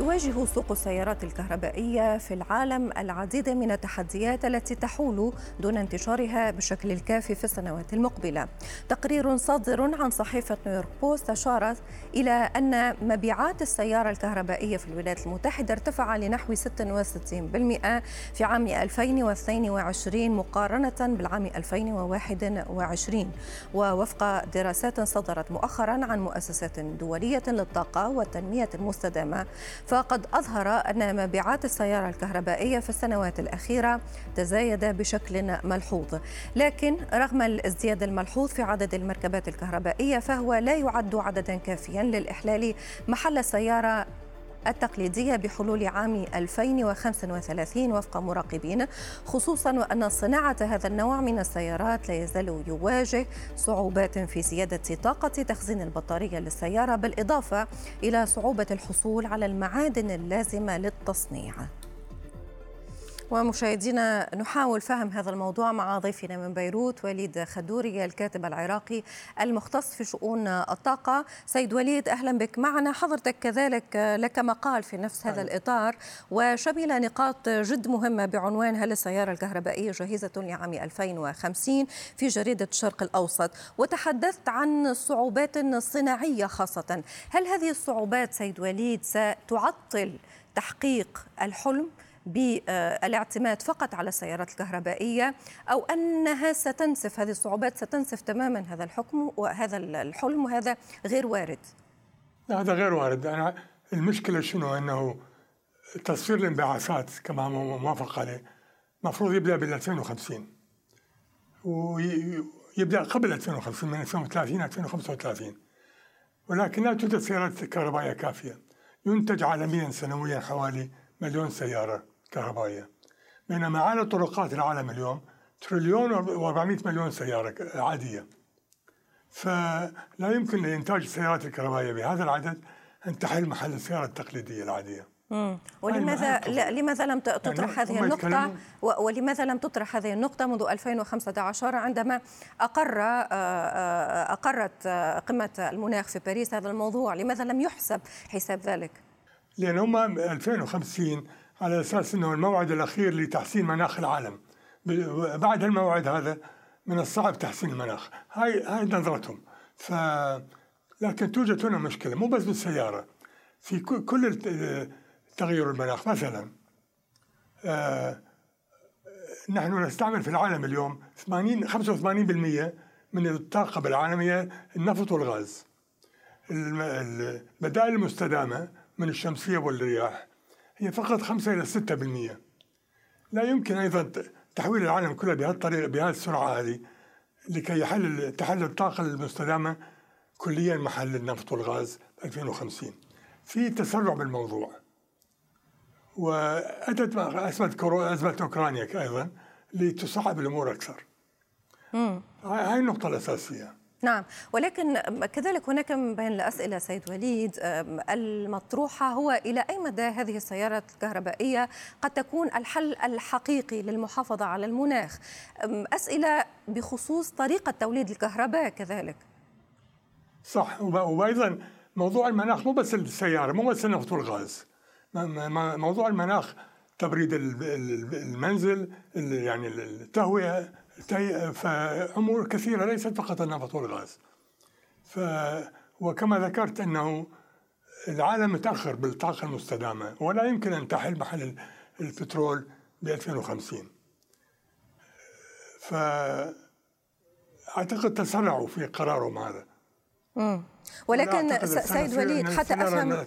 يواجه سوق السيارات الكهربائية في العالم العديد من التحديات التي تحول دون انتشارها بالشكل الكافي في السنوات المقبلة. تقرير صادر عن صحيفة نيويورك بوست أشارت إلى أن مبيعات السيارة الكهربائية في الولايات المتحدة ارتفع لنحو 66% في عام 2022 مقارنة بالعام 2021 ووفق دراسات صدرت مؤخرا عن مؤسسات دولية للطاقة والتنمية المستدامة فقد أظهر أن مبيعات السيارة الكهربائية في السنوات الأخيرة تزايد بشكل ملحوظ. لكن رغم الازدياد الملحوظ في عدد المركبات الكهربائية فهو لا يعد عددا كافيا للإحلال محل السيارة التقليدية بحلول عام 2035 وفق مراقبين خصوصا وأن صناعة هذا النوع من السيارات لا يزال يواجه صعوبات في زيادة طاقة تخزين البطارية للسيارة بالإضافة إلى صعوبة الحصول على المعادن اللازمة للتصنيع. ومشاهدينا نحاول فهم هذا الموضوع مع ضيفنا من بيروت وليد خدوري الكاتب العراقي المختص في شؤون الطاقة. سيد وليد أهلا بك معنا. حضرتك كذلك لك مقال في نفس هذا الإطار وشمل نقاط جد مهمة بعنوان هل السيارة الكهربائية جاهزة لعام 2050 في جريدة الشرق الأوسط؟ وتحدثت عن الصعوبات الصناعية خاصة. هل هذه الصعوبات سيد وليد ستعطل تحقيق الحلم؟ بالاعتماد فقط على السيارات الكهربائية أو أنها ستنسف هذه الصعوبات ستنسف تماما هذا الحكم وهذا الحلم وهذا غير وارد. لا هذا غير وارد. أنا المشكلة شنو؟ أنه تصفير الانبعاثات كما موافق عليه المفروض يبدأ بال 2050 ويبدأ قبل 2050 من 2030 2035 ولكن لا توجد سيارات كهربائية كافية. ينتج عالميا سنويا حوالي مليون سيارة. كهربائية. بينما على طرقات العالم اليوم تريليون و400 مليون سيارة عادية. فلا يمكن لإنتاج السيارات الكهربائية بهذا العدد أن تحل محل السيارة التقليدية العادية. مم. ولماذا لماذا لم تطرح يعني هذه النقطة؟ ولماذا لم تطرح هذه النقطة منذ 2015 عندما أقر آه، آه، أقرت قمة المناخ في باريس هذا الموضوع؟ لماذا لم يحسب حساب ذلك؟ لأن هم 2050 على أساس إنه الموعد الأخير لتحسين مناخ العالم. بعد الموعد هذا من الصعب تحسين المناخ. هاي هاي نظرتهم. ف لكن توجد هنا مشكلة مو بس بالسيارة. في كل تغير المناخ مثلا آه نحن نستعمل في العالم اليوم 80 85% من الطاقة بالعالم هي النفط والغاز. البدائل المستدامة من الشمسية والرياح هي فقط 5 إلى 6% لا يمكن أيضا تحويل العالم كله بهالطريقة بهذه السرعة هذه لكي يحل تحل الطاقة المستدامة كليا محل النفط والغاز 2050 في تسرع بالموضوع. وأتت أزمة أزمة أوكرانيا أيضا لتصعب الأمور أكثر. هاي النقطة الأساسية. نعم ولكن كذلك هناك من بين الأسئلة سيد وليد المطروحة هو إلى أي مدى هذه السيارات الكهربائية قد تكون الحل الحقيقي للمحافظة على المناخ؟ أسئلة بخصوص طريقة توليد الكهرباء كذلك. صح وأيضا موضوع المناخ مو بس السيارة مو بس النفط والغاز موضوع المناخ تبريد المنزل يعني التهوية فأمور كثيرة ليست فقط النفط والغاز ف وكما ذكرت أنه العالم متأخر بالطاقة المستدامة ولا يمكن أن تحل محل البترول ب 2050 فأعتقد تسرعوا في قرارهم هذا. ولكن سيد وليد حتى أفهم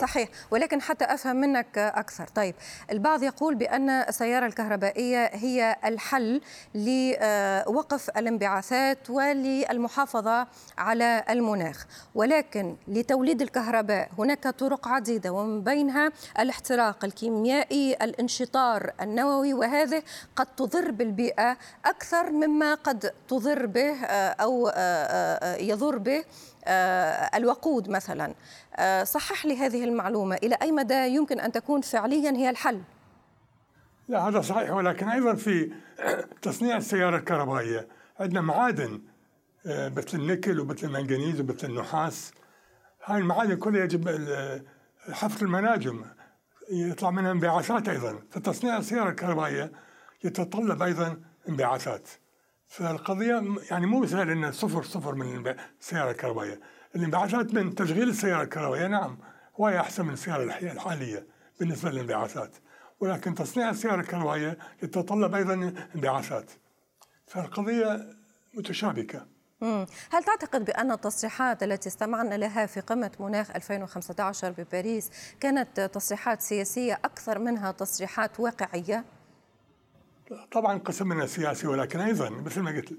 صحيح ولكن حتى أفهم منك أكثر. طيب البعض يقول بأن السيارة الكهربائية هي الحل لوقف الانبعاثات وللمحافظة على المناخ. ولكن لتوليد الكهرباء هناك طرق عديدة ومن بينها الاحتراق الكيميائي الانشطار النووي وهذه قد تضر بالبيئة أكثر مما قد تضر به أو يضر به آه، الوقود مثلا. آه، صحح لي هذه المعلومة. إلى أي مدى يمكن أن تكون فعليا هي الحل؟ لا هذا صحيح ولكن أيضا في تصنيع السيارة الكهربائية. عندنا معادن آه، مثل النيكل ومثل المنغنيز ومثل النحاس. هاي المعادن كلها يجب حفر المناجم. يطلع منها انبعاثات أيضا. فتصنيع السيارة الكهربائية يتطلب أيضا انبعاثات. فالقضية يعني مو سهل ان صفر صفر من السياره الكهربائية. الانبعاثات من تشغيل السيارة الكهربائية نعم هو أحسن من السياره الحالية بالنسبة للانبعاثات. ولكن تصنيع السيارة الكهربائية يتطلب أيضا انبعاثات. فالقضية متشابكة. هل تعتقد بأن التصريحات التي استمعنا لها في قمة مناخ 2015 بباريس كانت تصريحات سياسية أكثر منها تصريحات واقعية؟ طبعا قسم منها سياسي ولكن أيضا مثل ما قلت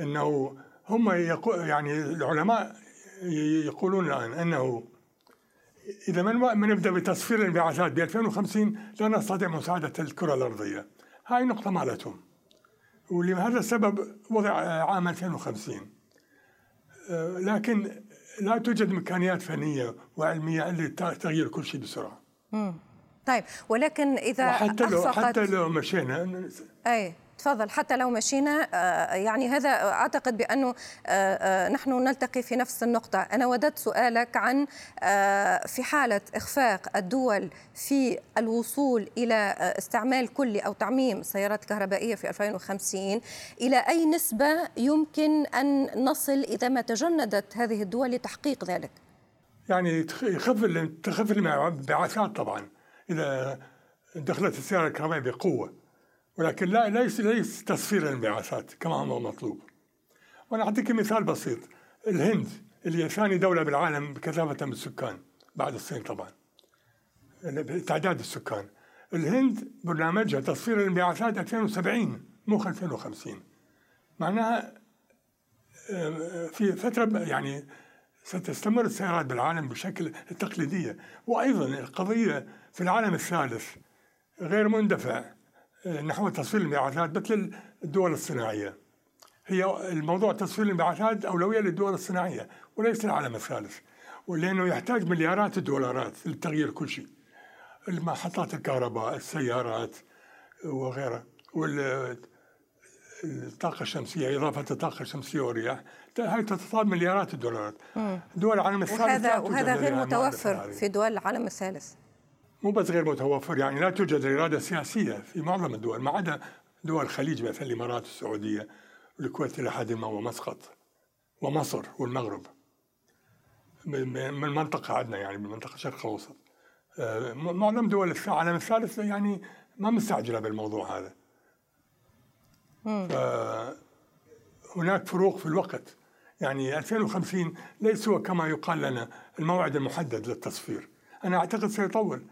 أنه هم يقول يعني العلماء يقولون الآن أنه إذا ما نبدأ بتصفير الانبعاثات ب 2050 لا نستطيع مساعدة الكرة الأرضية. هاي نقطة مالتهم. ولهذا السبب وضع عام 2050 آه، لكن لا توجد إمكانيات فنية وعلمية لتغيير كل شيء بسرعة. طيب ولكن إذا حتى لو حتى لو مشينا. أي تفضل. حتى لو مشينا آه، يعني هذا أعتقد بأنه آه، آه، نحن نلتقي في نفس النقطة. أنا وددت سؤالك عن في حالة إخفاق الدول في الوصول إلى استعمال كلي أو تعميم السيارات الكهربائيه في 2050 إلى أي نسبة يمكن أن نصل إذا ما تجندت هذه الدول لتحقيق ذلك؟ يعني تخف تخف المبيعات طبعا. اذا دخلت السيارة الكهربائية بقوة. ولكن لا ليس ليس تصفير الانبعاثات كما هو مطلوب وأنا أعطيك مثال بسيط. الهند اللي هي ثاني دولة بالعالم كثافه بالسكان بعد الصين طبعا. تعداد السكان. الهند برنامجها تصفير الانبعاثات 2070 مو 2050 معناها آه، في فترة يعني ستستمر السيارات بالعالم بشكل التقليدية وأيضا القضية في العالم الثالث غير مندفع نحو تصفير الانبعاثات مثل الدول الصناعية. هي الموضوع تصفير الانبعاثات أولوية للدول الصناعية وليس العالم الثالث ولأنه يحتاج مليارات الدولارات لتغيير كل شيء. المحطات الكهرباء السيارات وغيرها والطاقة الشمسية إضافة الطاقة الشمسية والرياح. هاي تتطلب مليارات الدولارات. دول العالم الثالث وهذا, وهذا غير متوفر في دول العالم الثالث. مو بس غير متوفر يعني لا توجد إرادة سياسية في معظم الدول ما عدا دول الخليج مثل الإمارات والسعودية والكويت إلى حد ما ومسقط ومصر والمغرب. من المنطقة عندنا يعني من منطقة الشرق الأوسط. آه، معظم دول العالم الثالث يعني ما مستعجلة بالموضوع هذا. هناك فروق في الوقت. يعني 2050 ليس كما يقال لنا الموعد المحدد للتصفير. أنا أعتقد سيطول.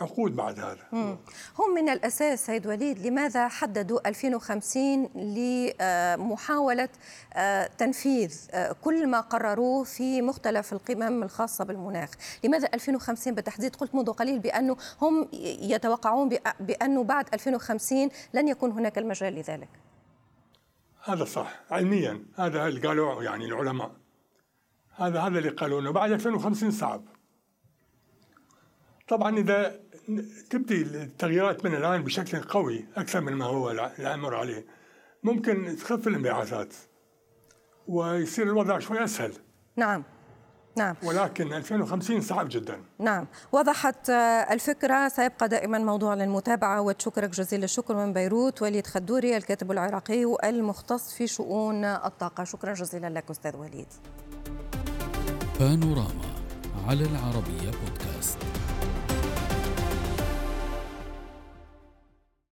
عقود بعد هذا. هم من الأساس سيد وليد لماذا حددوا 2050 لمحاولة آه، تنفيذ آه، كل ما قرروه في مختلف القمم الخاصة بالمناخ؟ لماذا 2050 بالتحديد؟ قلت منذ قليل بأنه هم يتوقعون بأنه بعد 2050 لن يكون هناك المجال لذلك. هذا صح علميا. هذا اللي قالوا يعني العلماء. هذا هذا اللي قالوا بعد 2050 صعب. طبعا إذا تبدي التغييرات من الآن بشكل قوي أكثر من ما هو الأمر عليه. ممكن تخف الانبعاثات ويصير الوضع شوي أسهل. نعم. نعم. ولكن 2050 صعب جدا. نعم. وضحت الفكرة سيبقى دائما موضوع للمتابعة وتشكرك جزيل الشكر من بيروت وليد خدوري الكاتب العراقي والمختص في شؤون الطاقة. شكرا جزيلا لك أستاذ وليد. بانوراما على العربية بودكاست.